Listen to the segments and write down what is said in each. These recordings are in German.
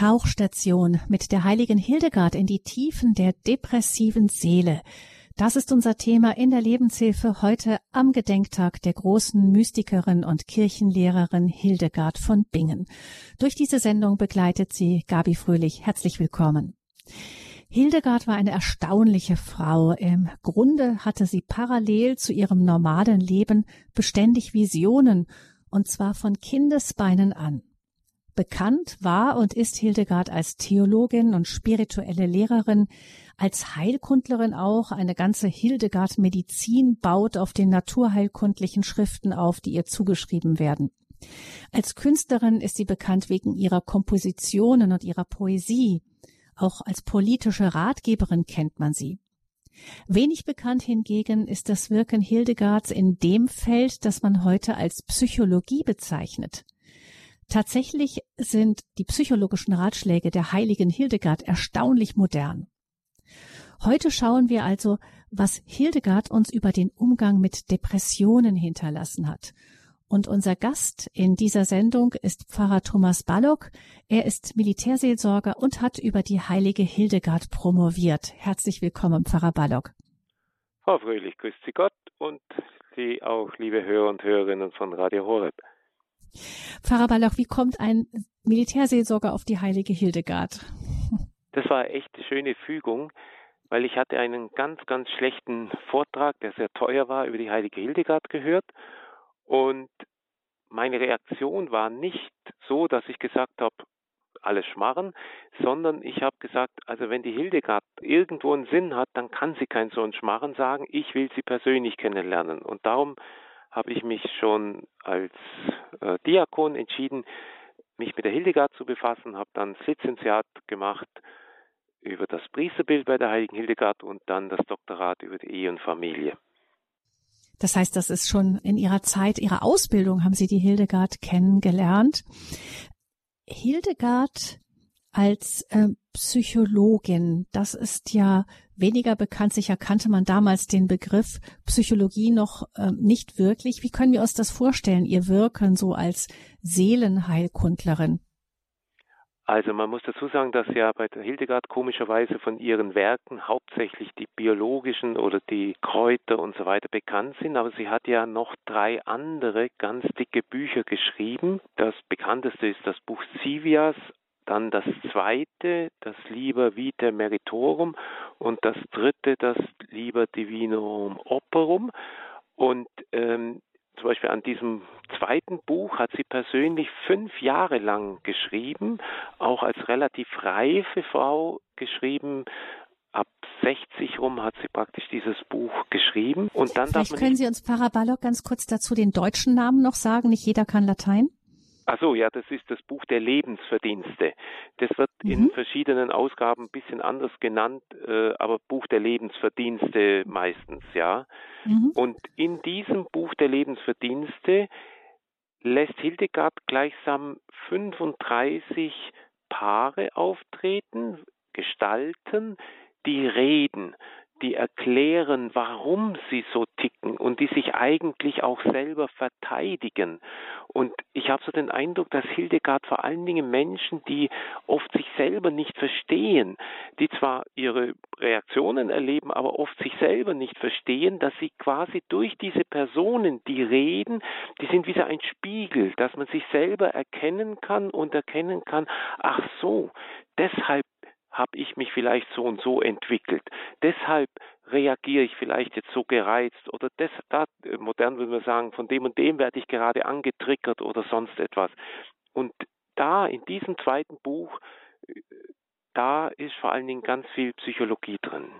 Tauchstation mit der heiligen Hildegard in die Tiefen der depressiven Seele. Das ist unser Thema in der Lebenshilfe heute am Gedenktag der großen Mystikerin und Kirchenlehrerin Hildegard von Bingen. Durch diese Sendung begleitet sie Gabi Fröhlich. Herzlich willkommen. Hildegard war eine erstaunliche Frau. Im Grunde hatte sie parallel zu ihrem normalen Leben beständig Visionen, und zwar von Kindesbeinen an. Bekannt war und ist Hildegard als Theologin und spirituelle Lehrerin, als Heilkundlerin auch. Eine ganze Hildegard Medizin baut auf den naturheilkundlichen Schriften auf, die ihr zugeschrieben werden. Als Künstlerin ist sie bekannt wegen ihrer Kompositionen und ihrer Poesie. Auch als politische Ratgeberin kennt man sie. Wenig bekannt hingegen ist das Wirken Hildegards in dem Feld, das man heute als Psychologie bezeichnet. Tatsächlich sind die psychologischen Ratschläge der heiligen Hildegard erstaunlich modern. Heute schauen wir also, was Hildegard uns über den Umgang mit Depressionen hinterlassen hat. Und unser Gast in dieser Sendung ist Pfarrer Thomas Ballock. Er ist Militärseelsorger und hat über die heilige Hildegard promoviert. Herzlich willkommen, Pfarrer Ballock. Frau Fröhlich, grüßt Sie Gott und Sie auch, liebe Hörer und Hörerinnen von Radio Horeb. Pfarrer Balloch, wie kommt ein Militärseelsorger auf die heilige Hildegard? Das war echt eine schöne Fügung, weil ich hatte einen ganz, ganz schlechten Vortrag, der sehr teuer war, über die heilige Hildegard gehört. Und meine Reaktion war nicht so, dass ich gesagt habe, alles schmarren, sondern ich habe gesagt, also wenn die Hildegard irgendwo einen Sinn hat, dann kann sie kein so ein Schmarren sagen, ich will sie persönlich kennenlernen. Und darum habe ich mich schon als äh, Diakon entschieden, mich mit der Hildegard zu befassen, habe dann das Lizenziat gemacht über das Priesterbild bei der heiligen Hildegard und dann das Doktorat über die Ehe und Familie. Das heißt, das ist schon in Ihrer Zeit, Ihrer Ausbildung haben Sie die Hildegard kennengelernt. Hildegard als äh, Psychologin, das ist ja weniger bekannt. Sicher kannte man damals den Begriff Psychologie noch äh, nicht wirklich. Wie können wir uns das vorstellen, Ihr Wirken so als Seelenheilkundlerin? Also man muss dazu sagen, dass ja bei der Hildegard komischerweise von ihren Werken hauptsächlich die biologischen oder die Kräuter und so weiter bekannt sind, aber sie hat ja noch drei andere ganz dicke Bücher geschrieben. Das bekannteste ist das Buch Sivias, dann das zweite, das Liber Vitae Meritorum und das dritte, das Liber Divinorum Operum. Und ähm, zum Beispiel an diesem zweiten Buch hat sie persönlich fünf Jahre lang geschrieben, auch als relativ reife Frau geschrieben. Ab 60 rum hat sie praktisch dieses Buch geschrieben. Und dann Vielleicht können Sie uns Paraballock ganz kurz dazu den deutschen Namen noch sagen. Nicht jeder kann Latein. Ach so, ja, das ist das Buch der Lebensverdienste. Das wird mhm. in verschiedenen Ausgaben ein bisschen anders genannt, äh, aber Buch der Lebensverdienste meistens, ja. Mhm. Und in diesem Buch der Lebensverdienste lässt Hildegard gleichsam 35 Paare auftreten, gestalten, die reden, die erklären, warum sie so ticken und die sich eigentlich auch selber verteidigen. Und ich habe so den Eindruck, dass Hildegard vor allen Dingen Menschen, die oft sich selber nicht verstehen, die zwar ihre Reaktionen erleben, aber oft sich selber nicht verstehen, dass sie quasi durch diese Personen, die reden, die sind wie so ein Spiegel, dass man sich selber erkennen kann und erkennen kann, ach so, deshalb habe ich mich vielleicht so und so entwickelt. Deshalb reagiere ich vielleicht jetzt so gereizt oder das, da, modern würde man sagen, von dem und dem werde ich gerade angetriggert oder sonst etwas. Und da in diesem zweiten Buch, da ist vor allen Dingen ganz viel Psychologie drin.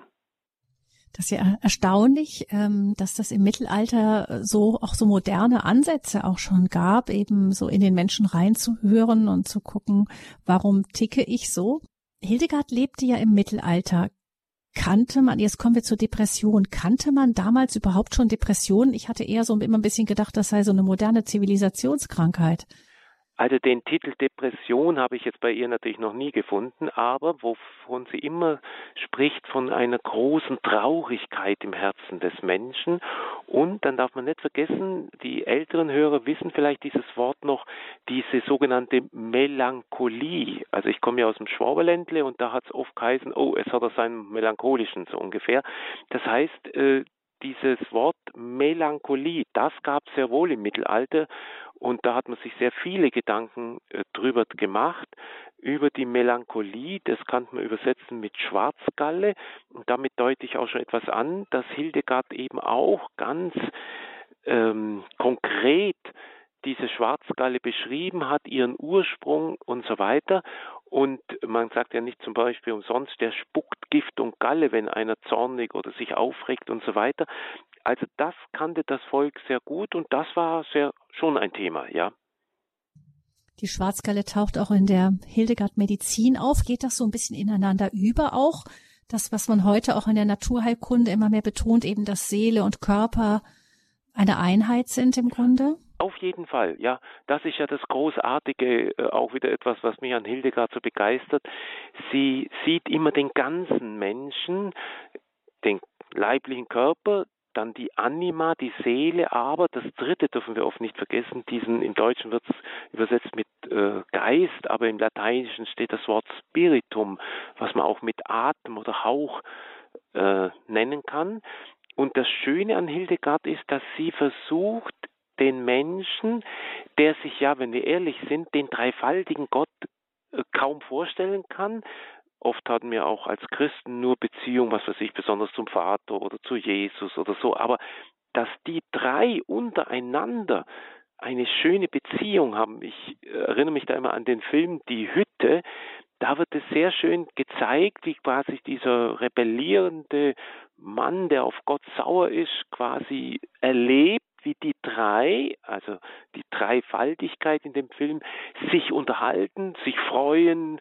Das ist ja erstaunlich, ähm, dass das im Mittelalter so auch so moderne Ansätze auch schon gab, eben so in den Menschen reinzuhören und zu gucken, warum ticke ich so. Hildegard lebte ja im Mittelalter. Kannte man, jetzt kommen wir zur Depression, kannte man damals überhaupt schon Depressionen? Ich hatte eher so immer ein bisschen gedacht, das sei so eine moderne Zivilisationskrankheit. Also den Titel Depression habe ich jetzt bei ihr natürlich noch nie gefunden, aber wovon sie immer spricht, von einer großen Traurigkeit im Herzen des Menschen. Und dann darf man nicht vergessen, die älteren Hörer wissen vielleicht dieses Wort noch, diese sogenannte Melancholie. Also ich komme ja aus dem Schwaberländle und da hat es oft geheißen, oh, es hat er seinen melancholischen so ungefähr. Das heißt, äh, dieses Wort Melancholie, das gab es sehr wohl im Mittelalter und da hat man sich sehr viele Gedanken äh, drüber gemacht, über die Melancholie, das kann man übersetzen mit Schwarzgalle. Und damit deute ich auch schon etwas an, dass Hildegard eben auch ganz ähm, konkret diese Schwarzgalle beschrieben hat, ihren Ursprung und so weiter. Und man sagt ja nicht zum Beispiel umsonst, der spuckt Gift und Galle, wenn einer zornig oder sich aufregt und so weiter. Also das kannte das Volk sehr gut und das war sehr schon ein Thema, ja. Die Schwarzgalle taucht auch in der Hildegard Medizin auf. Geht das so ein bisschen ineinander über auch? Das, was man heute auch in der Naturheilkunde immer mehr betont, eben, dass Seele und Körper eine Einheit sind im Grunde? Auf jeden Fall, ja. Das ist ja das Großartige, äh, auch wieder etwas, was mich an Hildegard so begeistert. Sie sieht immer den ganzen Menschen, den leiblichen Körper, dann die Anima, die Seele, aber das dritte dürfen wir oft nicht vergessen, diesen im Deutschen wird es übersetzt mit äh, Geist, aber im Lateinischen steht das Wort Spiritum, was man auch mit Atem oder Hauch äh, nennen kann. Und das Schöne an Hildegard ist, dass sie versucht, den Menschen, der sich ja, wenn wir ehrlich sind, den dreifaltigen Gott äh, kaum vorstellen kann, Oft hatten wir auch als Christen nur Beziehung, was weiß ich, besonders zum Vater oder zu Jesus oder so. Aber dass die drei untereinander eine schöne Beziehung haben. Ich erinnere mich da immer an den Film Die Hütte. Da wird es sehr schön gezeigt, wie quasi dieser rebellierende Mann, der auf Gott sauer ist, quasi erlebt, wie die drei, also die Dreifaltigkeit in dem Film, sich unterhalten, sich freuen,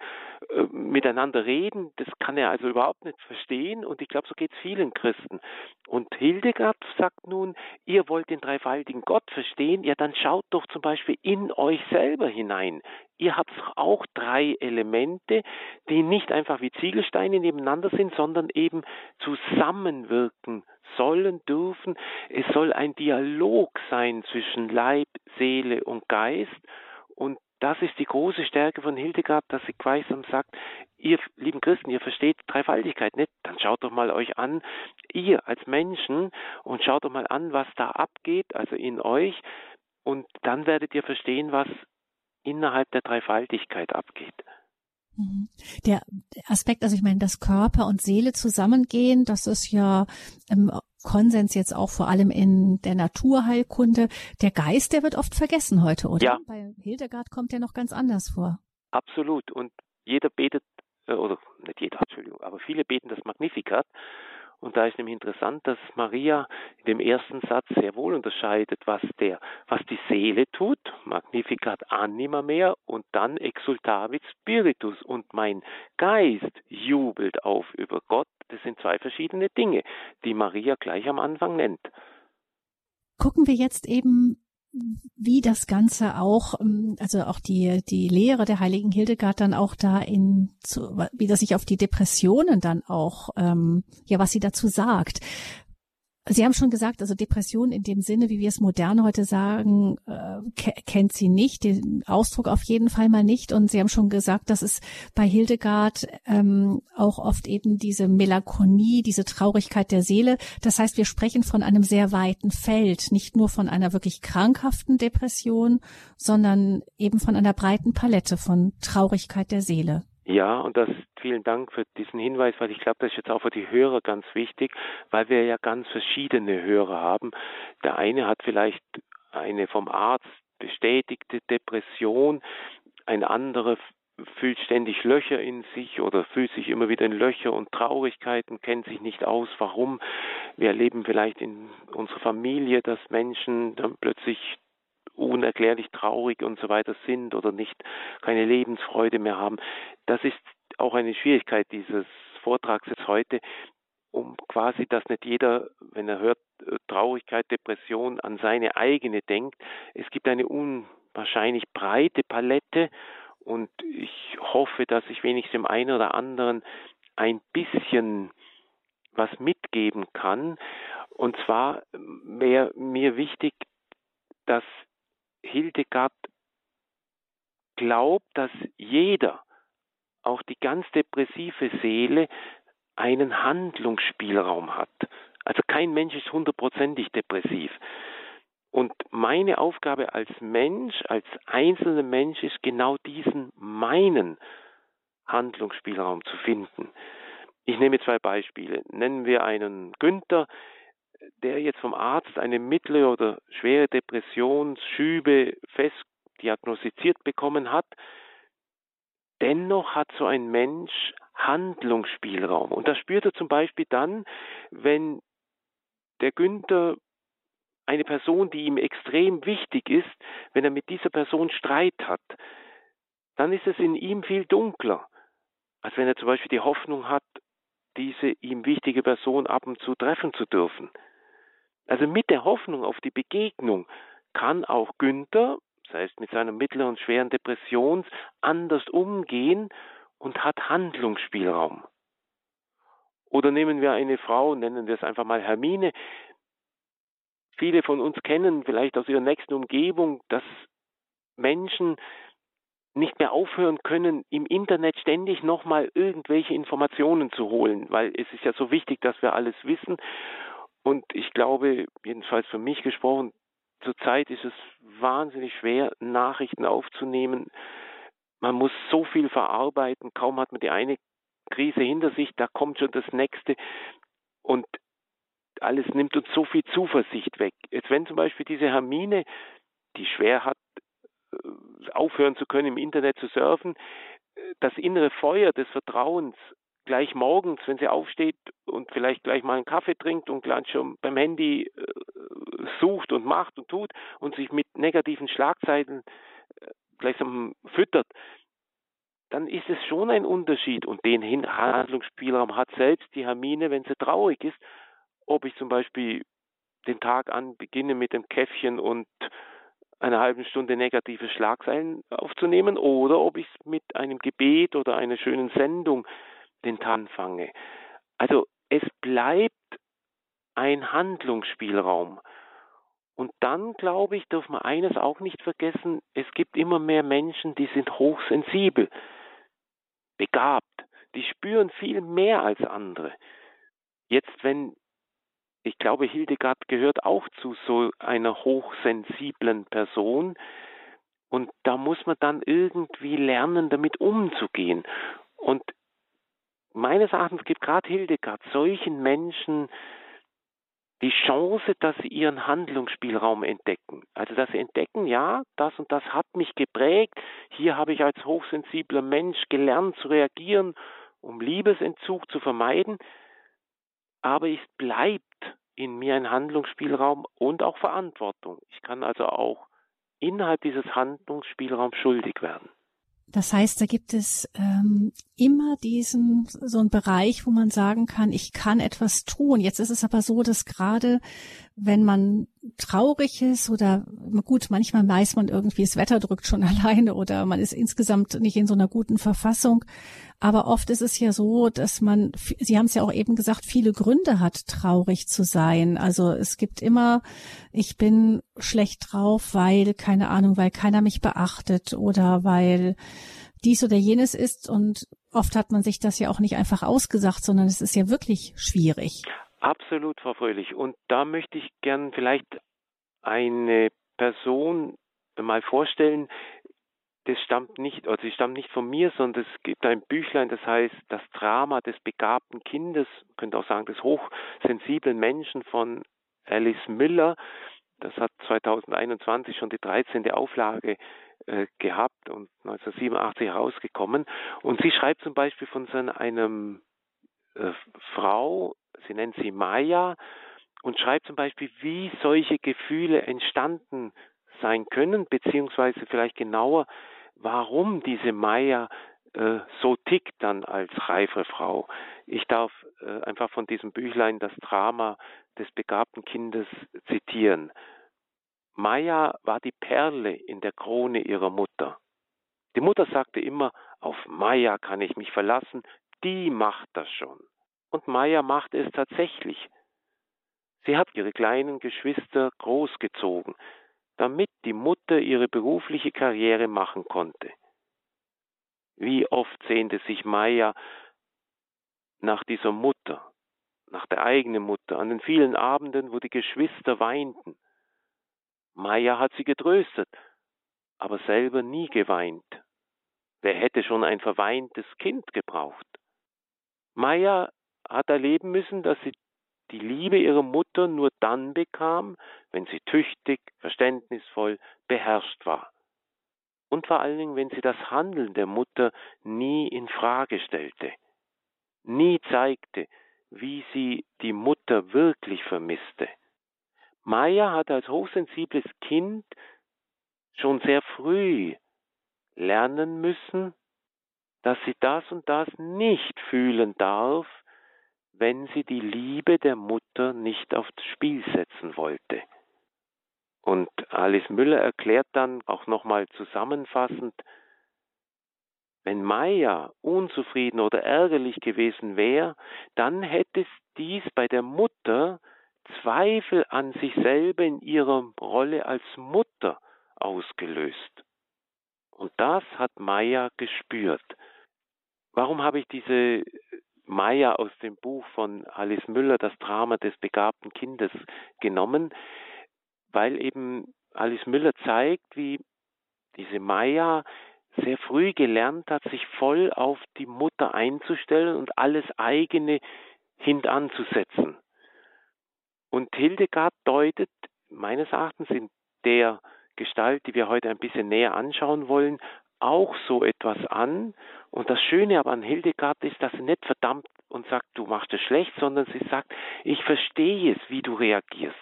äh, miteinander reden, das kann er also überhaupt nicht verstehen und ich glaube, so geht es vielen Christen. Und Hildegard sagt nun, ihr wollt den dreifaltigen Gott verstehen, ja dann schaut doch zum Beispiel in euch selber hinein. Ihr habt auch drei Elemente, die nicht einfach wie Ziegelsteine nebeneinander sind, sondern eben zusammenwirken sollen, dürfen. Es soll ein Dialog sein zwischen Leib, Seele und Geist. Und das ist die große Stärke von Hildegard, dass sie gleichsam sagt, ihr lieben Christen, ihr versteht Dreifaltigkeit nicht, dann schaut doch mal euch an, ihr als Menschen und schaut doch mal an, was da abgeht, also in euch, und dann werdet ihr verstehen, was innerhalb der Dreifaltigkeit abgeht. Mhm. Der Aspekt, also ich meine, dass Körper und Seele zusammengehen, das ist ja im Konsens jetzt auch vor allem in der Naturheilkunde. Der Geist, der wird oft vergessen heute, oder? Ja. Bei Hildegard kommt der noch ganz anders vor. Absolut. Und jeder betet, äh, oder nicht jeder, Entschuldigung, aber viele beten das Magnificat. Und da ist nämlich interessant, dass Maria in dem ersten Satz sehr wohl unterscheidet, was der, was die Seele tut, Magnificat anima mehr, und dann exultavit spiritus, und mein Geist jubelt auf über Gott. Das sind zwei verschiedene Dinge, die Maria gleich am Anfang nennt. Gucken wir jetzt eben wie das Ganze auch, ähm, also auch die, die Lehre der heiligen Hildegard dann auch da in, zu, wie das sich auf die Depressionen dann auch, ähm, ja, was sie dazu sagt. Sie haben schon gesagt, also Depression in dem Sinne, wie wir es modern heute sagen, äh, kennt sie nicht, den Ausdruck auf jeden Fall mal nicht. Und Sie haben schon gesagt, dass es bei Hildegard ähm, auch oft eben diese Melancholie, diese Traurigkeit der Seele. Das heißt, wir sprechen von einem sehr weiten Feld, nicht nur von einer wirklich krankhaften Depression, sondern eben von einer breiten Palette von Traurigkeit der Seele. Ja, und das vielen Dank für diesen Hinweis, weil ich glaube, das ist jetzt auch für die Hörer ganz wichtig, weil wir ja ganz verschiedene Hörer haben. Der eine hat vielleicht eine vom Arzt bestätigte Depression, ein anderer fühlt ständig Löcher in sich oder fühlt sich immer wieder in Löcher und Traurigkeiten, kennt sich nicht aus, warum. Wir erleben vielleicht in unserer Familie, dass Menschen dann plötzlich unerklärlich traurig und so weiter sind oder nicht keine Lebensfreude mehr haben. Das ist auch eine Schwierigkeit dieses Vortrags jetzt heute, um quasi, dass nicht jeder, wenn er hört Traurigkeit, Depression, an seine eigene denkt. Es gibt eine un wahrscheinlich breite Palette und ich hoffe, dass ich wenigstens dem einen oder anderen ein bisschen was mitgeben kann. Und zwar wäre mir wichtig, dass Hildegard glaubt, dass jeder, auch die ganz depressive Seele, einen Handlungsspielraum hat. Also kein Mensch ist hundertprozentig depressiv. Und meine Aufgabe als Mensch, als einzelner Mensch ist genau diesen meinen Handlungsspielraum zu finden. Ich nehme zwei Beispiele. Nennen wir einen Günther, der jetzt vom Arzt eine mittlere oder schwere Depressionsschübe fest diagnostiziert bekommen hat. Dennoch hat so ein Mensch Handlungsspielraum. Und das spürt er zum Beispiel dann, wenn der Günther eine Person, die ihm extrem wichtig ist, wenn er mit dieser Person Streit hat, dann ist es in ihm viel dunkler, als wenn er zum Beispiel die Hoffnung hat, diese ihm wichtige Person ab und zu treffen zu dürfen. Also mit der Hoffnung auf die Begegnung kann auch Günther, sei es mit seiner mittleren schweren Depression, anders umgehen und hat Handlungsspielraum. Oder nehmen wir eine Frau, nennen wir es einfach mal Hermine. Viele von uns kennen vielleicht aus ihrer nächsten Umgebung, dass Menschen nicht mehr aufhören können, im Internet ständig nochmal irgendwelche Informationen zu holen, weil es ist ja so wichtig, dass wir alles wissen. Und ich glaube, jedenfalls für mich gesprochen, zurzeit ist es wahnsinnig schwer, Nachrichten aufzunehmen. Man muss so viel verarbeiten, kaum hat man die eine Krise hinter sich, da kommt schon das nächste. Und alles nimmt uns so viel Zuversicht weg. Jetzt wenn zum Beispiel diese Hermine, die schwer hat, äh, aufhören zu können, im Internet zu surfen, äh, das innere Feuer des Vertrauens gleich morgens, wenn sie aufsteht und vielleicht gleich mal einen Kaffee trinkt und gleich schon beim Handy äh, sucht und macht und tut und sich mit negativen Schlagzeilen gleichsam füttert, dann ist es schon ein Unterschied. Und den Handlungsspielraum hat selbst die Hermine, wenn sie traurig ist, ob ich zum Beispiel den Tag an beginne mit dem Käffchen und einer halben Stunde negative Schlagzeilen aufzunehmen oder ob ich es mit einem Gebet oder einer schönen Sendung den Tag anfange. Also es bleibt ein Handlungsspielraum. Und dann, glaube ich, darf man eines auch nicht vergessen, es gibt immer mehr Menschen, die sind hochsensibel, begabt, die spüren viel mehr als andere. Jetzt, wenn ich glaube, Hildegard gehört auch zu so einer hochsensiblen Person. Und da muss man dann irgendwie lernen, damit umzugehen. Und meines Erachtens gibt gerade Hildegard solchen Menschen die Chance, dass sie ihren Handlungsspielraum entdecken. Also dass sie entdecken, ja, das und das hat mich geprägt. Hier habe ich als hochsensibler Mensch gelernt zu reagieren, um Liebesentzug zu vermeiden. Aber es bleibt in mir ein Handlungsspielraum und auch Verantwortung. Ich kann also auch innerhalb dieses Handlungsspielraums schuldig werden. Das heißt, da gibt es ähm, immer diesen so einen Bereich, wo man sagen kann, ich kann etwas tun. Jetzt ist es aber so, dass gerade wenn man traurig ist oder gut, manchmal weiß man irgendwie, das Wetter drückt schon alleine oder man ist insgesamt nicht in so einer guten Verfassung. Aber oft ist es ja so, dass man, Sie haben es ja auch eben gesagt, viele Gründe hat, traurig zu sein. Also es gibt immer, ich bin schlecht drauf, weil, keine Ahnung, weil keiner mich beachtet oder weil dies oder jenes ist und oft hat man sich das ja auch nicht einfach ausgesagt, sondern es ist ja wirklich schwierig. Absolut, Frau Fröhlich. Und da möchte ich gern vielleicht eine Person mal vorstellen, das stammt nicht, also sie stammt nicht von mir, sondern es gibt ein Büchlein, das heißt Das Drama des begabten Kindes, man könnte auch sagen des hochsensiblen Menschen von Alice Müller. Das hat 2021 schon die 13. Auflage äh, gehabt und 1987 herausgekommen. Und sie schreibt zum Beispiel von so einem äh, Frau, sie nennt sie Maya, und schreibt zum Beispiel, wie solche Gefühle entstanden sein können, beziehungsweise vielleicht genauer, warum diese Maya äh, so tickt dann als reife Frau. Ich darf äh, einfach von diesem Büchlein das Drama des begabten Kindes zitieren. Maya war die Perle in der Krone ihrer Mutter. Die Mutter sagte immer, auf Maya kann ich mich verlassen, die macht das schon. Und Maya machte es tatsächlich. Sie hat ihre kleinen Geschwister großgezogen, damit die Mutter ihre berufliche Karriere machen konnte. Wie oft sehnte sich Maya nach dieser Mutter, nach der eigenen Mutter, an den vielen Abenden, wo die Geschwister weinten. Maya hat sie getröstet, aber selber nie geweint. Wer hätte schon ein verweintes Kind gebraucht? Maya hat erleben müssen, dass sie die Liebe ihrer Mutter nur dann bekam, wenn sie tüchtig, verständnisvoll, beherrscht war. Und vor allen Dingen, wenn sie das Handeln der Mutter nie in Frage stellte, nie zeigte, wie sie die Mutter wirklich vermisste. Maya hat als hochsensibles Kind schon sehr früh lernen müssen, dass sie das und das nicht fühlen darf, wenn sie die Liebe der Mutter nicht aufs Spiel setzen wollte. Und Alice Müller erklärt dann auch nochmal zusammenfassend, wenn Maya unzufrieden oder ärgerlich gewesen wäre, dann hätte dies bei der Mutter Zweifel an sich selber in ihrer Rolle als Mutter ausgelöst. Und das hat Maya gespürt. Warum habe ich diese Maya aus dem Buch von Alice Müller, das Drama des begabten Kindes, genommen? Weil eben Alice Müller zeigt, wie diese Maya sehr früh gelernt hat, sich voll auf die Mutter einzustellen und alles eigene hintanzusetzen. Und Hildegard deutet meines Erachtens in der Gestalt, die wir heute ein bisschen näher anschauen wollen, auch so etwas an. Und das Schöne aber an Hildegard ist, dass sie nicht verdammt und sagt, du machst es schlecht, sondern sie sagt, ich verstehe es, wie du reagierst.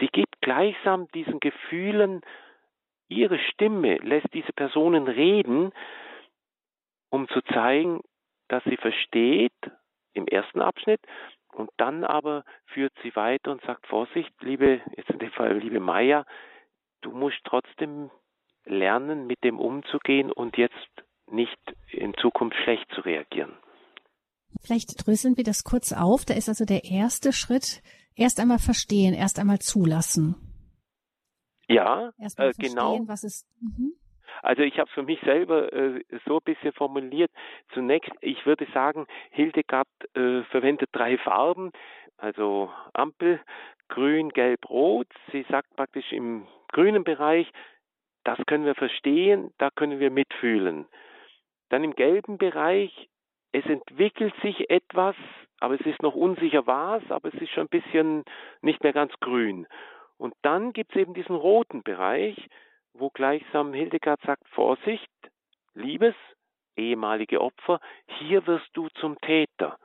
Sie gibt gleichsam diesen Gefühlen ihre Stimme, lässt diese Personen reden, um zu zeigen, dass sie versteht im ersten Abschnitt und dann aber führt sie weiter und sagt, Vorsicht, liebe, jetzt in dem Fall liebe Maya, du musst trotzdem lernen, mit dem umzugehen und jetzt nicht in Zukunft schlecht zu reagieren. Vielleicht dröseln wir das kurz auf. Da ist also der erste Schritt, erst einmal verstehen, erst einmal zulassen. Ja, erst mal äh, genau. Was ist, mhm. Also ich habe für mich selber äh, so ein bisschen formuliert. Zunächst, ich würde sagen, Hildegard äh, verwendet drei Farben, also Ampel, Grün, Gelb, Rot. Sie sagt praktisch im grünen Bereich, das können wir verstehen, da können wir mitfühlen. Dann im gelben Bereich, es entwickelt sich etwas, aber es ist noch unsicher was, aber es ist schon ein bisschen nicht mehr ganz grün. Und dann gibt es eben diesen roten Bereich, wo gleichsam Hildegard sagt, Vorsicht, Liebes, ehemalige Opfer, hier wirst du zum Täter.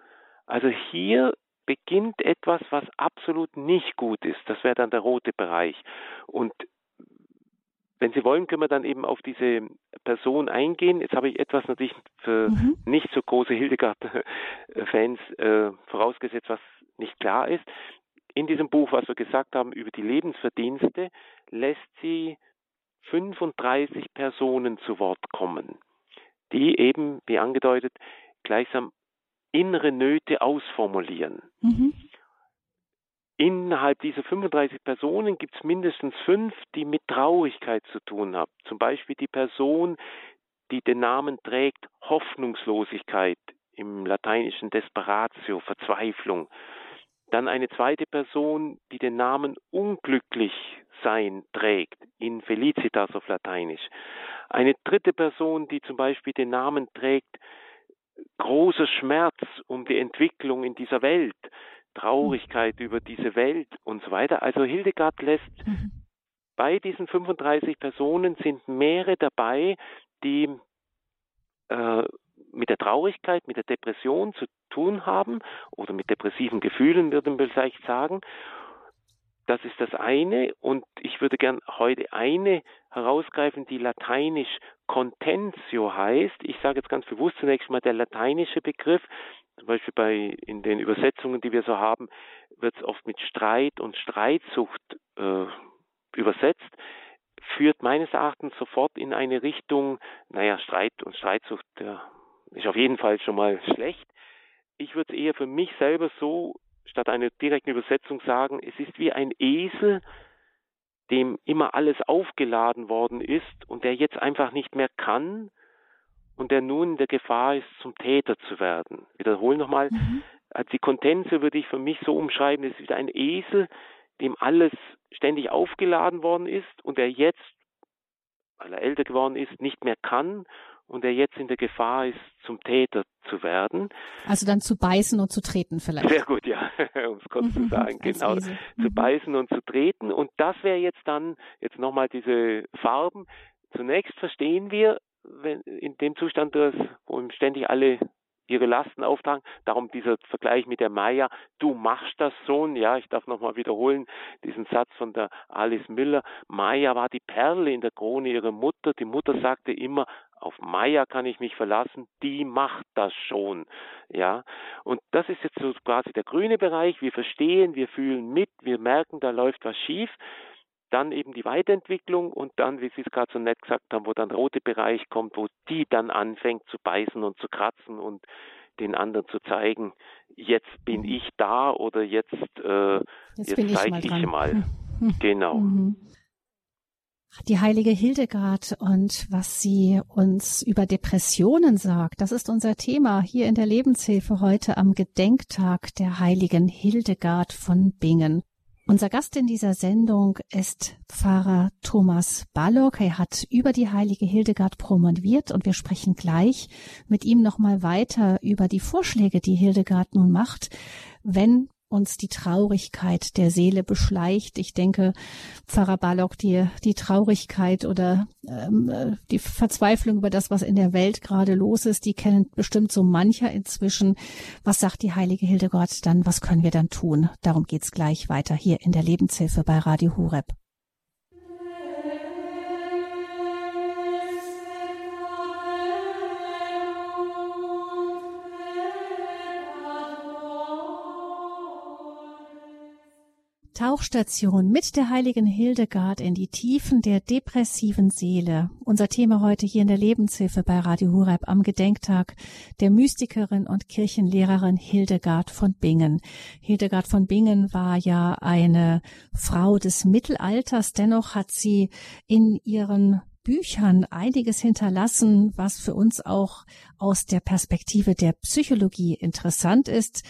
Also hier beginnt etwas, was absolut nicht gut ist. Das wäre dann der rote Bereich. Und wenn Sie wollen, können wir dann eben auf diese Person eingehen. Jetzt habe ich etwas natürlich für mhm. nicht so große Hildegard-Fans äh, vorausgesetzt, was nicht klar ist. In diesem Buch, was wir gesagt haben über die Lebensverdienste, lässt sie 35 Personen zu Wort kommen, die eben, wie angedeutet, gleichsam innere Nöte ausformulieren. Mhm. Innerhalb dieser 35 Personen gibt es mindestens fünf, die mit Traurigkeit zu tun haben. Zum Beispiel die Person, die den Namen trägt Hoffnungslosigkeit, im lateinischen Desperatio, Verzweiflung. Dann eine zweite Person, die den Namen unglücklich sein trägt, in Felicitas auf Lateinisch. Eine dritte Person, die zum Beispiel den Namen trägt großer Schmerz um die Entwicklung in dieser Welt. Traurigkeit über diese Welt und so weiter. Also Hildegard lässt mhm. bei diesen 35 Personen sind mehrere dabei, die äh, mit der Traurigkeit, mit der Depression zu tun haben oder mit depressiven Gefühlen, würden wir vielleicht sagen. Das ist das eine und ich würde gern heute eine herausgreifen, die lateinisch contentio heißt. Ich sage jetzt ganz bewusst zunächst mal der lateinische Begriff, zum Beispiel bei in den Übersetzungen, die wir so haben, wird es oft mit Streit und Streitsucht äh, übersetzt, führt meines Erachtens sofort in eine Richtung, naja, Streit und Streitsucht ja, ist auf jeden Fall schon mal schlecht. Ich würde es eher für mich selber so, statt einer direkten Übersetzung sagen, es ist wie ein Esel, dem immer alles aufgeladen worden ist und der jetzt einfach nicht mehr kann und der nun in der Gefahr ist, zum Täter zu werden. Wiederhole nochmal, mhm. als die Kontense würde ich für mich so umschreiben, es ist wie ein Esel, dem alles ständig aufgeladen worden ist und der jetzt, weil er älter geworden ist, nicht mehr kann und der jetzt in der Gefahr ist, zum Täter zu werden. Also dann zu beißen und zu treten vielleicht. Sehr gut, ja, um es kurz zu sagen, genau. Esel. Zu mhm. beißen und zu treten. Und das wäre jetzt dann, jetzt nochmal diese Farben. Zunächst verstehen wir, wenn in dem Zustand, wo ständig alle ihre Lasten auftragen. Darum dieser Vergleich mit der Maya, du machst das Sohn, ja, ich darf nochmal wiederholen, diesen Satz von der Alice Miller. Maya war die Perle in der Krone ihrer Mutter. Die Mutter sagte immer, auf Maya kann ich mich verlassen, die macht das schon. Ja, und das ist jetzt so quasi der grüne Bereich. Wir verstehen, wir fühlen mit, wir merken, da läuft was schief. Dann eben die Weiterentwicklung und dann, wie Sie es gerade so nett gesagt haben, wo dann der rote Bereich kommt, wo die dann anfängt zu beißen und zu kratzen und den anderen zu zeigen, jetzt bin mhm. ich da oder jetzt, äh, jetzt, jetzt zeige ich, ich mal. Genau. Mhm die heilige Hildegard und was sie uns über Depressionen sagt. Das ist unser Thema hier in der Lebenshilfe heute am Gedenktag der heiligen Hildegard von Bingen. Unser Gast in dieser Sendung ist Pfarrer Thomas Ballock. Er hat über die heilige Hildegard promoviert und wir sprechen gleich mit ihm nochmal weiter über die Vorschläge, die Hildegard nun macht, wenn uns die Traurigkeit der Seele beschleicht. Ich denke, Pfarrer Ballock, die, die Traurigkeit oder ähm, äh, die Verzweiflung über das, was in der Welt gerade los ist, die kennen bestimmt so mancher inzwischen. Was sagt die heilige Hildegard dann? Was können wir dann tun? Darum geht's gleich weiter hier in der Lebenshilfe bei Radio Horeb. Tauchstation mit der heiligen Hildegard in die Tiefen der depressiven Seele. Unser Thema heute hier in der Lebenshilfe bei Radio Hureb am Gedenktag der Mystikerin und Kirchenlehrerin Hildegard von Bingen. Hildegard von Bingen war ja eine Frau des Mittelalters, dennoch hat sie in ihren Büchern einiges hinterlassen, was für uns auch aus der Perspektive der Psychologie interessant ist.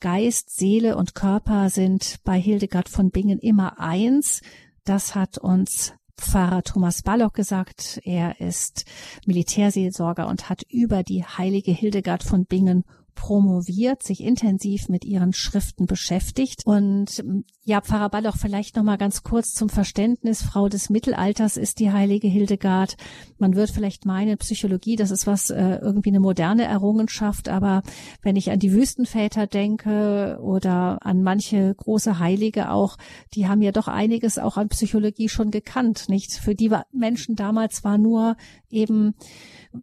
Geist, Seele und Körper sind bei Hildegard von Bingen immer eins. Das hat uns Pfarrer Thomas Ballock gesagt. Er ist Militärseelsorger und hat über die heilige Hildegard von Bingen promoviert, sich intensiv mit ihren Schriften beschäftigt. Und ähm, ja, Pfarrer Balloch, vielleicht noch mal ganz kurz zum Verständnis. Frau des Mittelalters ist die heilige Hildegard. Man wird vielleicht meinen, Psychologie, das ist was, äh, irgendwie eine moderne Errungenschaft. Aber wenn ich an die Wüstenväter denke oder an manche große Heilige auch, die haben ja doch einiges auch an Psychologie schon gekannt, nicht? Für die Menschen damals war nur eben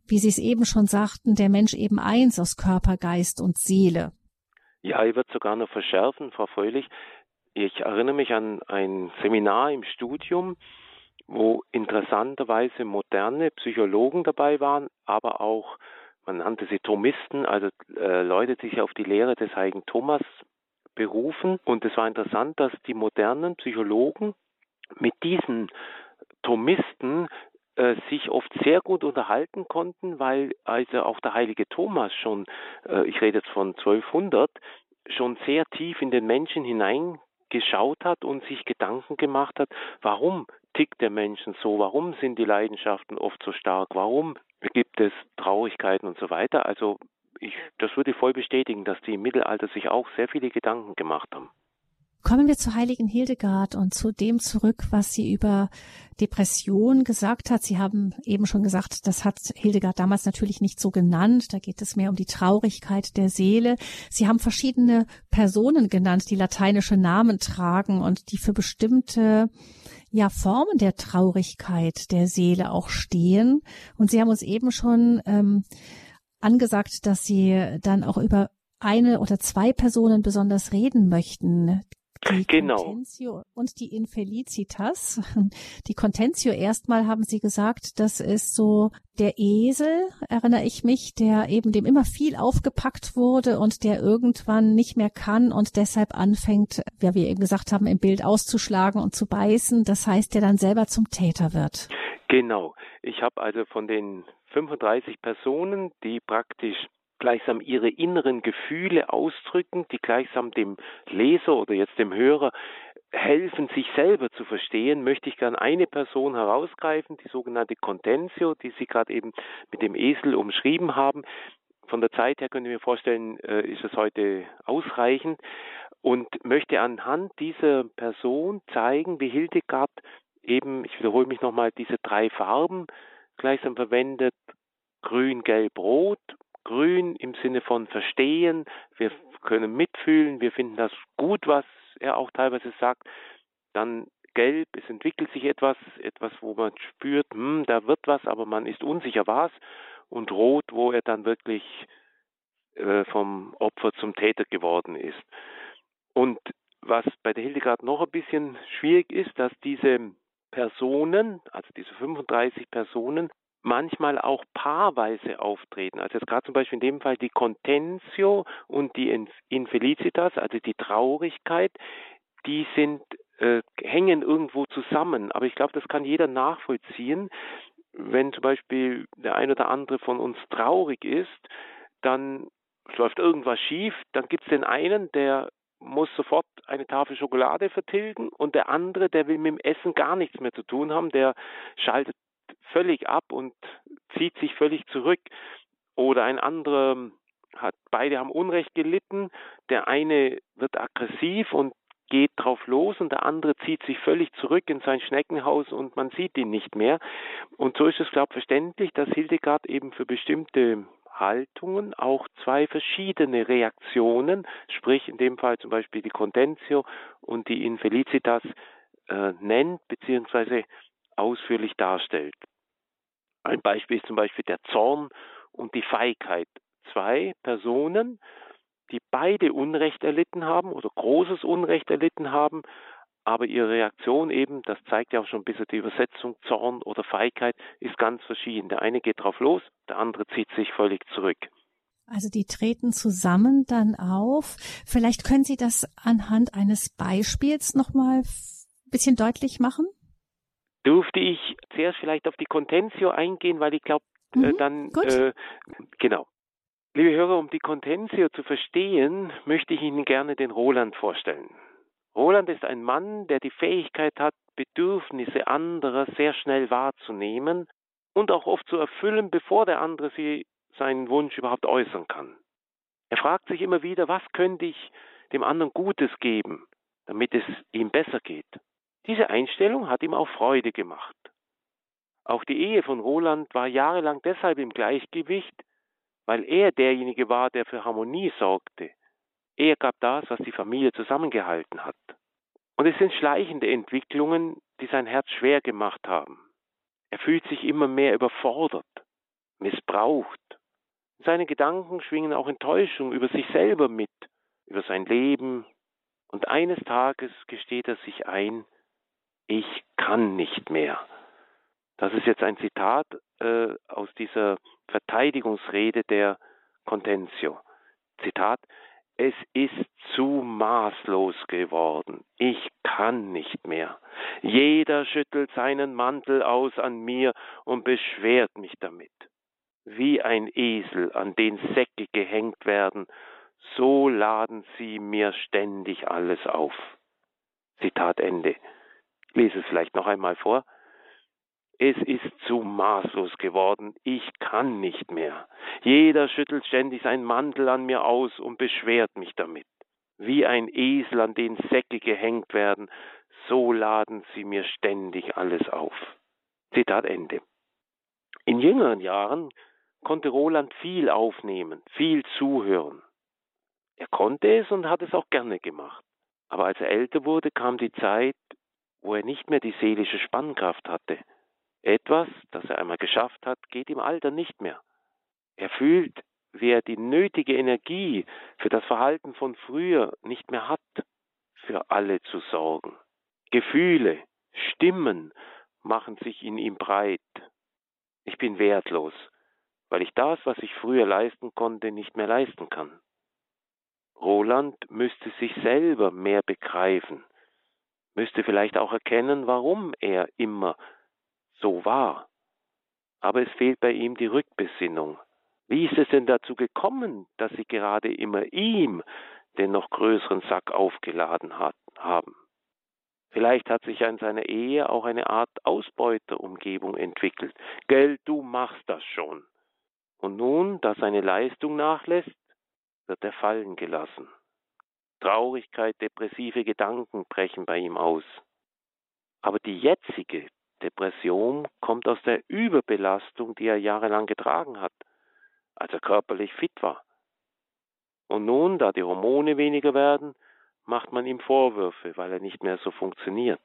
wie Sie es eben schon sagten, der Mensch eben eins aus Körper, Geist und Seele. Ja, ich würde sogar noch verschärfen, Frau Fröhlich. Ich erinnere mich an ein Seminar im Studium, wo interessanterweise moderne Psychologen dabei waren, aber auch, man nannte sie Thomisten, also äh, Leute, die sich auf die Lehre des heiligen Thomas berufen. Und es war interessant, dass die modernen Psychologen mit diesen Thomisten äh, sich oft sehr gut unterhalten konnten, weil also auch der heilige Thomas schon, äh, ich rede jetzt von 1200, schon sehr tief in den Menschen hineingeschaut hat und sich Gedanken gemacht hat, warum tickt der Mensch so, warum sind die Leidenschaften oft so stark, warum gibt es Traurigkeiten und so weiter. Also ich, das würde ich voll bestätigen, dass die im Mittelalter sich auch sehr viele Gedanken gemacht haben. Kommen wir zur heiligen Hildegard und zu dem zurück, was sie über Depression gesagt hat. Sie haben eben schon gesagt, das hat Hildegard damals natürlich nicht so genannt. Da geht es mehr um die Traurigkeit der Seele. Sie haben verschiedene Personen genannt, die lateinische Namen tragen und die für bestimmte ja, Formen der Traurigkeit der Seele auch stehen. Und Sie haben uns eben schon ähm, angesagt, dass Sie dann auch über eine oder zwei Personen besonders reden möchten. Die genau. Contentio und die Infelicitas. Die Contentio erstmal haben Sie gesagt, das ist so der Esel, erinnere ich mich, der eben dem immer viel aufgepackt wurde und der irgendwann nicht mehr kann und deshalb anfängt, wie wir eben gesagt haben, im Bild auszuschlagen und zu beißen. Das heißt, der dann selber zum Täter wird. Genau. Ich habe also von den 35 Personen, die praktisch gleichsam ihre inneren Gefühle ausdrücken, die gleichsam dem Leser oder jetzt dem Hörer helfen, sich selber zu verstehen, möchte ich gern eine Person herausgreifen, die sogenannte Contentio, die Sie gerade eben mit dem Esel umschrieben haben. Von der Zeit her können wir mir vorstellen, äh, ist es heute ausreichend und möchte anhand dieser Person zeigen, wie Hildegard eben, ich wiederhole mich nochmal, diese drei Farben gleichsam verwendet, grün, gelb, rot grün im Sinne von verstehen, wir können mitfühlen, wir finden das gut, was er auch teilweise sagt. Dann gelb, es entwickelt sich etwas, etwas, wo man spürt, hm, da wird was, aber man ist unsicher was. Und rot, wo er dann wirklich äh, vom Opfer zum Täter geworden ist. Und was bei der Hildegard noch ein bisschen schwierig ist, dass diese Personen, also diese 35 Personen, manchmal auch paarweise auftreten. Also jetzt gerade zum Beispiel in dem Fall die Contentio und die Infelicitas, also die Traurigkeit, die sind äh, hängen irgendwo zusammen. Aber ich glaube, das kann jeder nachvollziehen. Wenn zum Beispiel der ein oder andere von uns traurig ist, dann läuft irgendwas schief, dann gibt es den einen, der muss sofort eine Tafel Schokolade vertilgen und der andere, der will mit dem Essen gar nichts mehr zu tun haben, der schaltet völlig ab und zieht sich völlig zurück. Oder ein anderer hat, beide haben Unrecht gelitten, der eine wird aggressiv und geht drauf los und der andere zieht sich völlig zurück in sein Schneckenhaus und man sieht ihn nicht mehr. Und so ist es, glaube ich, verständlich, dass Hildegard eben für bestimmte Haltungen auch zwei verschiedene Reaktionen, sprich in dem Fall zum Beispiel die Contentio und die Infelicitas, äh, nennt bzw. ausführlich darstellt. Ein Beispiel ist zum Beispiel der Zorn und die Feigheit. Zwei Personen, die beide Unrecht erlitten haben oder großes Unrecht erlitten haben, aber ihre Reaktion eben, das zeigt ja auch schon ein bisschen die Übersetzung, Zorn oder Feigheit, ist ganz verschieden. Der eine geht drauf los, der andere zieht sich völlig zurück. Also die treten zusammen dann auf. Vielleicht können Sie das anhand eines Beispiels nochmal ein bisschen deutlich machen? Dürfte ich zuerst vielleicht auf die Contentio eingehen, weil ich glaube, äh, mhm, äh, dann, äh, genau. Liebe Hörer, um die Contentio zu verstehen, möchte ich Ihnen gerne den Roland vorstellen. Roland ist ein Mann, der die Fähigkeit hat, Bedürfnisse anderer sehr schnell wahrzunehmen und auch oft zu erfüllen, bevor der andere sie seinen Wunsch überhaupt äußern kann. Er fragt sich immer wieder, was könnte ich dem anderen Gutes geben, damit es ihm besser geht. Diese Einstellung hat ihm auch Freude gemacht. Auch die Ehe von Roland war jahrelang deshalb im Gleichgewicht, weil er derjenige war, der für Harmonie sorgte. Er gab das, was die Familie zusammengehalten hat. Und es sind schleichende Entwicklungen, die sein Herz schwer gemacht haben. Er fühlt sich immer mehr überfordert, missbraucht. Seine Gedanken schwingen auch Enttäuschung über sich selber mit, über sein Leben. Und eines Tages gesteht er sich ein, ich kann nicht mehr. Das ist jetzt ein Zitat äh, aus dieser Verteidigungsrede der Contentio. Zitat, es ist zu maßlos geworden. Ich kann nicht mehr. Jeder schüttelt seinen Mantel aus an mir und beschwert mich damit. Wie ein Esel, an den Säcke gehängt werden, so laden sie mir ständig alles auf. Zitat Ende lese es vielleicht noch einmal vor. Es ist zu maßlos geworden, ich kann nicht mehr. Jeder schüttelt ständig seinen Mantel an mir aus und beschwert mich damit. Wie ein Esel, an den Säcke gehängt werden, so laden sie mir ständig alles auf. Zitat Ende. In jüngeren Jahren konnte Roland viel aufnehmen, viel zuhören. Er konnte es und hat es auch gerne gemacht. Aber als er älter wurde, kam die Zeit, wo er nicht mehr die seelische Spannkraft hatte. Etwas, das er einmal geschafft hat, geht im Alter nicht mehr. Er fühlt, wie er die nötige Energie für das Verhalten von früher nicht mehr hat, für alle zu sorgen. Gefühle, Stimmen machen sich in ihm breit. Ich bin wertlos, weil ich das, was ich früher leisten konnte, nicht mehr leisten kann. Roland müsste sich selber mehr begreifen, müsste vielleicht auch erkennen, warum er immer so war. Aber es fehlt bei ihm die Rückbesinnung. Wie ist es denn dazu gekommen, dass sie gerade immer ihm den noch größeren Sack aufgeladen hat, haben? Vielleicht hat sich in seiner Ehe auch eine Art Ausbeuterumgebung entwickelt. Gell, du machst das schon. Und nun, da seine Leistung nachlässt, wird er fallen gelassen. Traurigkeit, depressive Gedanken brechen bei ihm aus. Aber die jetzige Depression kommt aus der Überbelastung, die er jahrelang getragen hat, als er körperlich fit war. Und nun, da die Hormone weniger werden, macht man ihm Vorwürfe, weil er nicht mehr so funktioniert.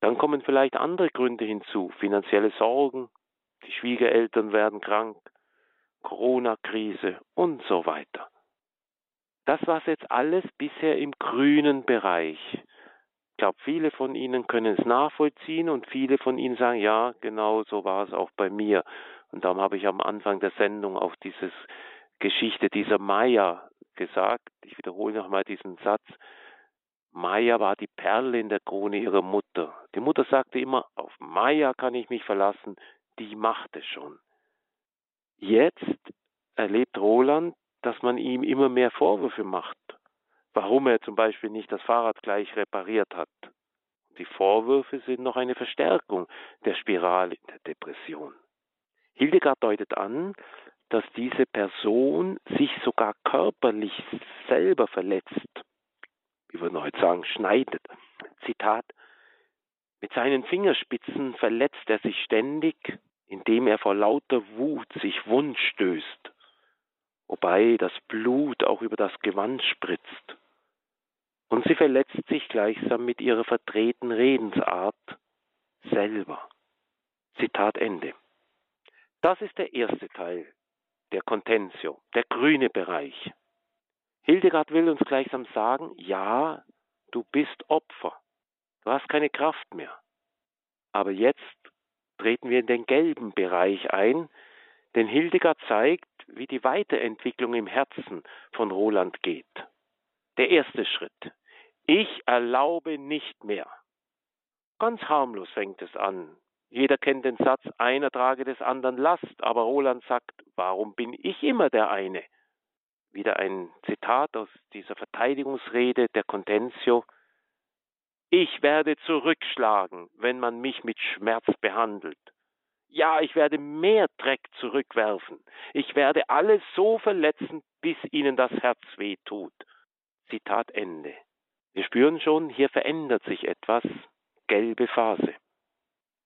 Dann kommen vielleicht andere Gründe hinzu, finanzielle Sorgen, die Schwiegereltern werden krank, Corona-Krise und so weiter. Das war jetzt alles bisher im grünen Bereich. Ich glaube, viele von Ihnen können es nachvollziehen und viele von Ihnen sagen, ja, genau so war es auch bei mir. Und darum habe ich am Anfang der Sendung auch diese Geschichte dieser Maya gesagt. Ich wiederhole nochmal diesen Satz. Maya war die Perle in der Krone ihrer Mutter. Die Mutter sagte immer, auf Maya kann ich mich verlassen, die macht es schon. Jetzt erlebt Roland, dass man ihm immer mehr Vorwürfe macht, warum er zum Beispiel nicht das Fahrrad gleich repariert hat. Die Vorwürfe sind noch eine Verstärkung der Spirale der Depression. Hildegard deutet an, dass diese Person sich sogar körperlich selber verletzt. Wir würden heute sagen, schneidet. Zitat, mit seinen Fingerspitzen verletzt er sich ständig, indem er vor lauter Wut sich wund stößt, wobei das Blut auch über das Gewand spritzt. Und sie verletzt sich gleichsam mit ihrer verdrehten Redensart selber. Zitat Ende. Das ist der erste Teil der Contentio, der grüne Bereich. Hildegard will uns gleichsam sagen, ja, du bist Opfer, du hast keine Kraft mehr. Aber jetzt treten wir in den gelben Bereich ein, denn Hildegard zeigt, wie die Weiterentwicklung im Herzen von Roland geht. Der erste Schritt. Ich erlaube nicht mehr. Ganz harmlos fängt es an. Jeder kennt den Satz, einer trage des anderen Last, aber Roland sagt, warum bin ich immer der eine? Wieder ein Zitat aus dieser Verteidigungsrede der Contentio. Ich werde zurückschlagen, wenn man mich mit Schmerz behandelt. Ja, ich werde mehr Dreck zurückwerfen. Ich werde alle so verletzen, bis ihnen das Herz weh tut. Zitat Ende. Wir spüren schon, hier verändert sich etwas. Gelbe Phase.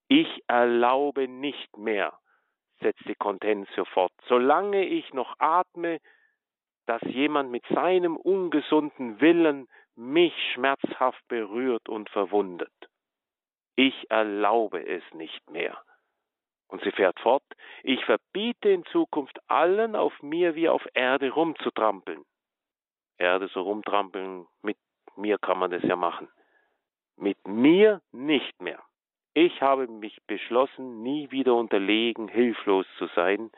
Ich erlaube nicht mehr, setzte Contentio fort, solange ich noch atme, dass jemand mit seinem ungesunden Willen mich schmerzhaft berührt und verwundet. Ich erlaube es nicht mehr. Und sie fährt fort, ich verbiete in Zukunft allen auf mir wie auf Erde rumzutrampeln. Erde so rumtrampeln, mit mir kann man das ja machen. Mit mir nicht mehr. Ich habe mich beschlossen, nie wieder unterlegen, hilflos zu sein.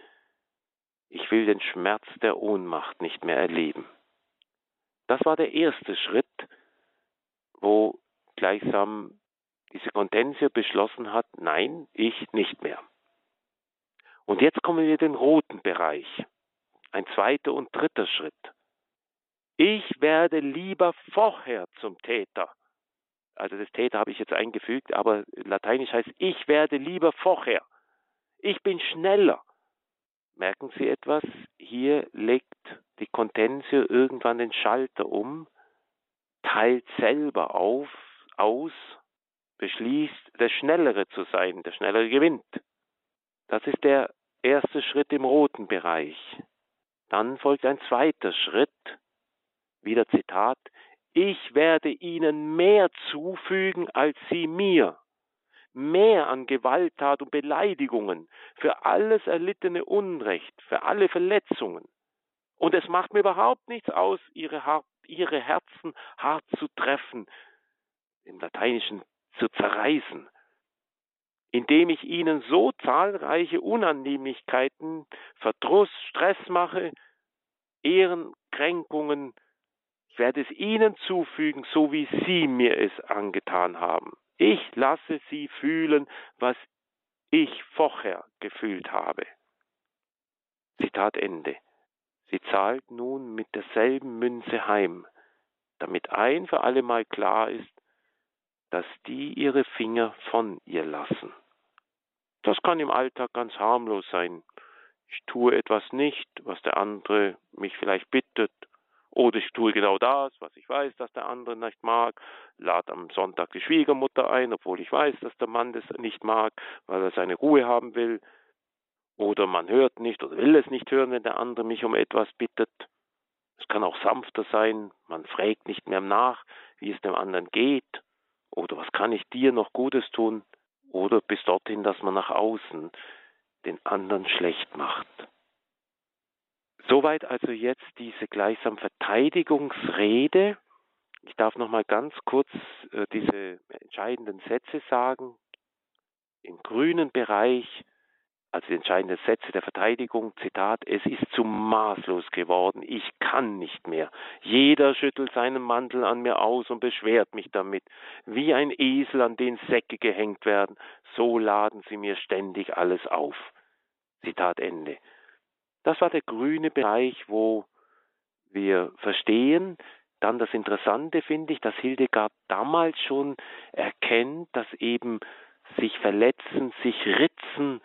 Ich will den Schmerz der Ohnmacht nicht mehr erleben. Das war der erste Schritt, wo gleichsam diese Contentia beschlossen hat, nein, ich nicht mehr. Und jetzt kommen wir in den roten Bereich. Ein zweiter und dritter Schritt. Ich werde lieber vorher zum Täter, also das Täter habe ich jetzt eingefügt, aber lateinisch heißt, ich werde lieber vorher. Ich bin schneller. Merken Sie etwas? Hier legt die Contentio irgendwann den Schalter um, teilt selber auf, aus, beschließt, der Schnellere zu sein, der Schnellere gewinnt. Das ist der erste Schritt im roten Bereich. Dann folgt ein zweiter Schritt, wieder Zitat, ich werde ihnen mehr zufügen als sie mir, mehr an Gewalttat und Beleidigungen, für alles erlittene Unrecht, für alle Verletzungen. Und es macht mir überhaupt nichts aus, ihre, ihre Herzen hart zu treffen, im Lateinischen zu zerreißen, indem ich ihnen so zahlreiche Unannehmlichkeiten, Verdruss, Stress mache, Ehrenkränkungen, werde es ihnen zufügen, so wie sie mir es angetan haben. Ich lasse sie fühlen, was ich vorher gefühlt habe. Zitat Ende. Sie zahlt nun mit derselben Münze heim, damit ein für allemal klar ist, dass die ihre Finger von ihr lassen. Das kann im Alltag ganz harmlos sein. Ich tue etwas nicht, was der andere mich vielleicht bittet, oder ich tue genau das, was ich weiß, dass der andere nicht mag, lade am Sonntag die Schwiegermutter ein, obwohl ich weiß, dass der Mann das nicht mag, weil er seine Ruhe haben will. Oder man hört nicht oder will es nicht hören, wenn der andere mich um etwas bittet. Es kann auch sanfter sein, man fragt nicht mehr nach, wie es dem anderen geht. Oder was kann ich dir noch Gutes tun? Oder bis dorthin, dass man nach außen den anderen schlecht macht. Soweit also jetzt diese gleichsam Verteidigungsrede. Ich darf noch mal ganz kurz äh, diese entscheidenden Sätze sagen. Im grünen Bereich, also die entscheidenden Sätze der Verteidigung, Zitat, es ist zu maßlos geworden, ich kann nicht mehr. Jeder schüttelt seinen Mantel an mir aus und beschwert mich damit. Wie ein Esel, an den Säcke gehängt werden, so laden sie mir ständig alles auf. Zitat Ende. Das war der grüne Bereich, wo wir verstehen, dann das Interessante finde ich, dass Hildegard damals schon erkennt, dass eben sich verletzen, sich ritzen,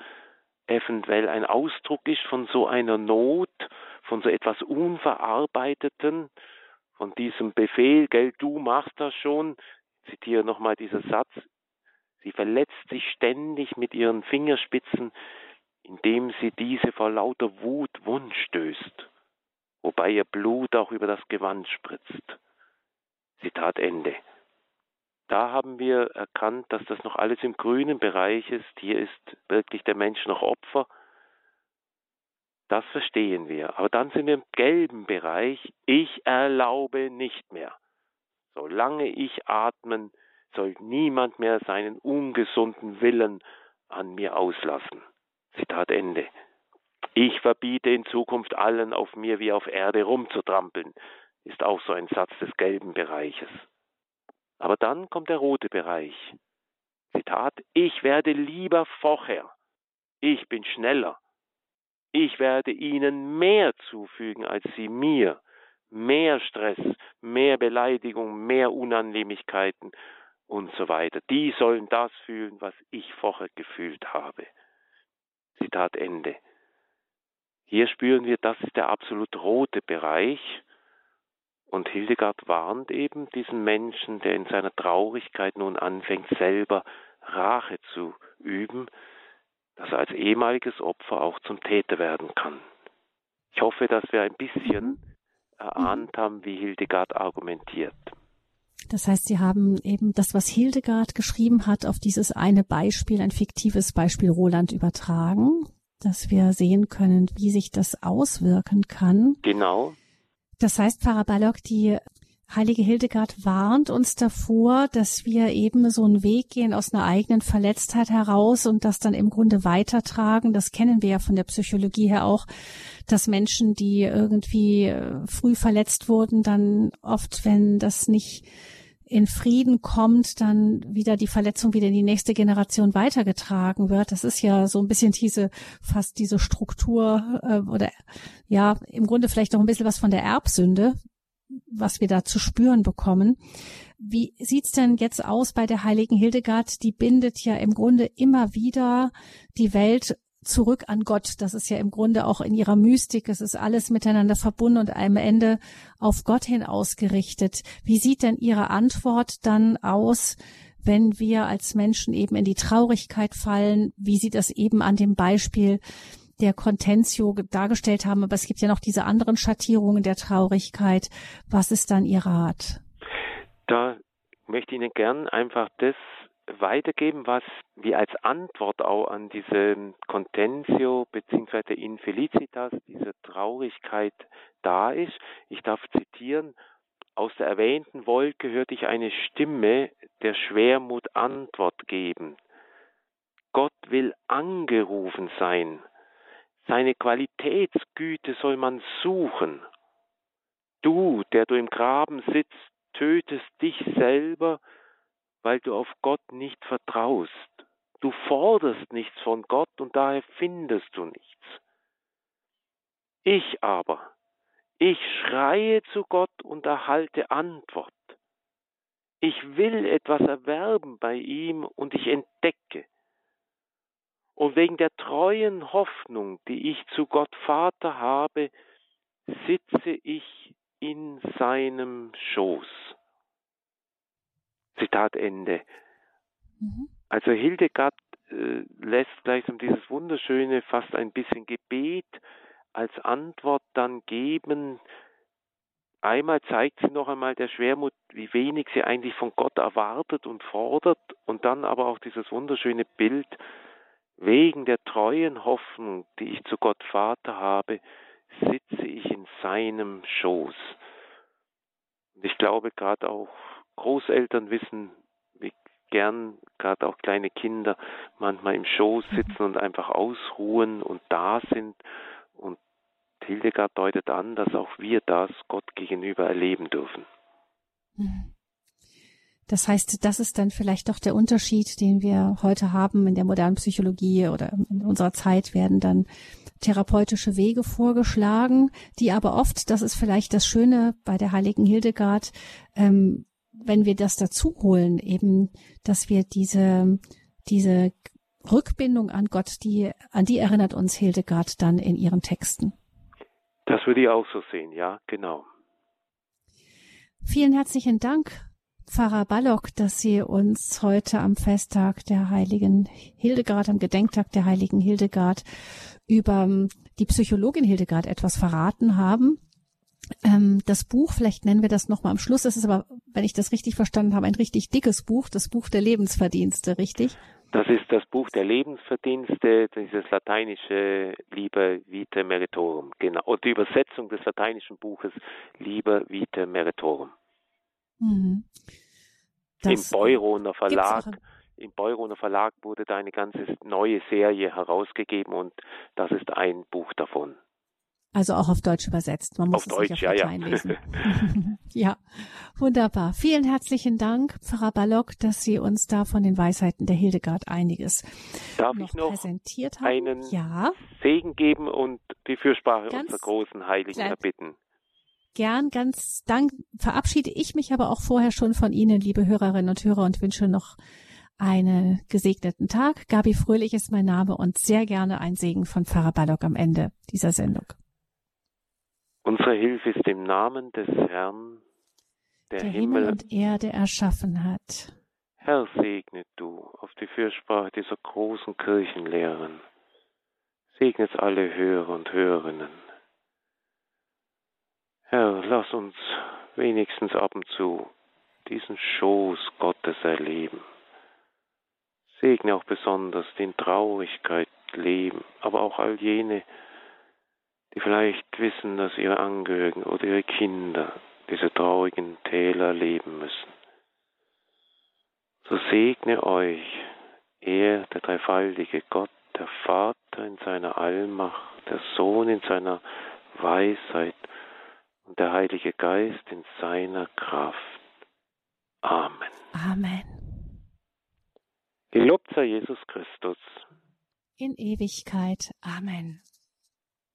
eventuell ein Ausdruck ist von so einer Not, von so etwas Unverarbeiteten, von diesem Befehl, gell, du machst das schon. Ich zitiere nochmal dieser Satz. Sie verletzt sich ständig mit ihren Fingerspitzen indem sie diese vor lauter Wut wund stößt, wobei ihr Blut auch über das Gewand spritzt. Zitat Ende. Da haben wir erkannt, dass das noch alles im grünen Bereich ist. Hier ist wirklich der Mensch noch Opfer. Das verstehen wir. Aber dann sind wir im gelben Bereich. Ich erlaube nicht mehr. Solange ich atmen, soll niemand mehr seinen ungesunden Willen an mir auslassen. Zitat Ende. Ich verbiete in Zukunft allen auf mir wie auf Erde rumzutrampeln, ist auch so ein Satz des gelben Bereiches. Aber dann kommt der rote Bereich. Zitat, ich werde lieber vorher. Ich bin schneller. Ich werde ihnen mehr zufügen als sie mir. Mehr Stress, mehr Beleidigung, mehr Unannehmlichkeiten und so weiter. Die sollen das fühlen, was ich vorher gefühlt habe. Zitat Ende. Hier spüren wir, das ist der absolut rote Bereich. Und Hildegard warnt eben diesen Menschen, der in seiner Traurigkeit nun anfängt, selber Rache zu üben, dass er als ehemaliges Opfer auch zum Täter werden kann. Ich hoffe, dass wir ein bisschen mhm. erahnt haben, wie Hildegard argumentiert. Das heißt, Sie haben eben das, was Hildegard geschrieben hat, auf dieses eine Beispiel, ein fiktives Beispiel Roland übertragen, dass wir sehen können, wie sich das auswirken kann. Genau. Das heißt, Pfarrer Ballock, die Heilige Hildegard warnt uns davor, dass wir eben so einen Weg gehen aus einer eigenen Verletztheit heraus und das dann im Grunde weitertragen. Das kennen wir ja von der Psychologie her auch, dass Menschen, die irgendwie äh, früh verletzt wurden, dann oft, wenn das nicht in Frieden kommt, dann wieder die Verletzung wieder in die nächste Generation weitergetragen wird. Das ist ja so ein bisschen diese, fast diese Struktur äh, oder ja, im Grunde vielleicht auch ein bisschen was von der Erbsünde, was wir da zu spüren bekommen. Wie sieht's denn jetzt aus bei der heiligen Hildegard? Die bindet ja im Grunde immer wieder die Welt zurück an Gott. Das ist ja im Grunde auch in ihrer Mystik. Es ist alles miteinander verbunden und am Ende auf Gott hin ausgerichtet. Wie sieht denn Ihre Antwort dann aus, wenn wir als Menschen eben in die Traurigkeit fallen? Wie sieht das eben an dem Beispiel der Contentio dargestellt haben? Aber es gibt ja noch diese anderen Schattierungen der Traurigkeit. Was ist dann Ihr Rat? Da möchte ich Ihnen gern einfach das weitergeben, was wir als Antwort auch an diese Contentio bzw. Infelicitas, diese Traurigkeit da ist. Ich darf zitieren dieser erwähnten Wolke hörte ich eine Stimme der Schwermut Antwort geben. Gott will angerufen sein. Seine Qualitätsgüte soll man suchen. Du, der du im Graben sitzt, tötest dich selber, weil du auf Gott nicht vertraust. Du forderst nichts von Gott und daher findest du nichts. Ich aber, ich schreie zu Gott und erhalte Antwort. Ich will etwas erwerben bei ihm und ich entdecke. Und wegen der treuen Hoffnung, die ich zu Gott Vater habe, sitze ich in seinem Schoß. Zitat Ende. Mhm. Also Hildegard äh, lässt gleichsam dieses wunderschöne, fast ein bisschen Gebet als Antwort dann geben. Einmal zeigt sie noch einmal der Schwermut, wie wenig sie eigentlich von Gott erwartet und fordert, und dann aber auch dieses wunderschöne Bild, wegen der treuen Hoffnung, die ich zu Gott Vater habe, sitze ich in seinem Schoß. Und ich glaube, gerade auch Großeltern wissen, wie gern gerade auch kleine Kinder manchmal im Schoß sitzen und einfach ausruhen und da sind. Und Hildegard deutet an, dass auch wir das Gott gegenüber erleben dürfen. Das heißt, das ist dann vielleicht doch der Unterschied, den wir heute haben in der modernen Psychologie oder in unserer Zeit werden dann therapeutische Wege vorgeschlagen, die aber oft, das ist vielleicht das Schöne bei der heiligen Hildegard, ähm, wenn wir das dazu holen, eben, dass wir diese, diese Rückbindung an Gott, die, an die erinnert uns Hildegard dann in ihren Texten. Das würde ich auch so sehen, ja, genau. Vielen herzlichen Dank, Pfarrer Ballock, dass Sie uns heute am Festtag der heiligen Hildegard, am Gedenktag der heiligen Hildegard über die Psychologin Hildegard etwas verraten haben. Ähm, das Buch, vielleicht nennen wir das nochmal am Schluss, das ist aber, wenn ich das richtig verstanden habe, ein richtig dickes Buch, das Buch der Lebensverdienste, richtig? Das ist das Buch der Lebensverdienste, dieses lateinische Liber Vitae Meritorum, genau. Und die Übersetzung des lateinischen Buches Liber Vitae Meritorum. Mhm. Im Beuroner Verlag. Im Beuroner Verlag wurde da eine ganze neue Serie herausgegeben und das ist ein Buch davon. Also auch auf Deutsch übersetzt. Man muss auf es Deutsch, nicht auf ja, ja. lesen. ja, wunderbar. Vielen herzlichen Dank, Pfarrer Ballock, dass Sie uns da von den Weisheiten der Hildegard einiges Darf noch ich noch präsentiert haben. einen ja. Segen geben und die Fürsprache ganz unserer großen Heiligen erbitten? Gern, ganz dank verabschiede ich mich aber auch vorher schon von Ihnen, liebe Hörerinnen und Hörer, und wünsche noch einen gesegneten Tag. Gabi Fröhlich ist mein Name und sehr gerne ein Segen von Pfarrer Ballock am Ende dieser Sendung. Unsere Hilfe ist im Namen des Herrn, der, der Himmel, Himmel und Erde erschaffen hat. Herr, segne du auf die Fürsprache dieser großen Kirchenlehren. Segnet alle Hörer und Hörerinnen. Herr, lass uns wenigstens ab und zu diesen Schoß Gottes erleben. Segne auch besonders den Traurigkeit leben, aber auch all jene, die vielleicht wissen, dass ihre Angehörigen oder ihre Kinder diese traurigen Täler leben müssen. So segne euch er, der dreifaltige Gott, der Vater in seiner Allmacht, der Sohn in seiner Weisheit und der Heilige Geist in seiner Kraft. Amen. Amen. Gelobt sei Jesus Christus. In Ewigkeit. Amen.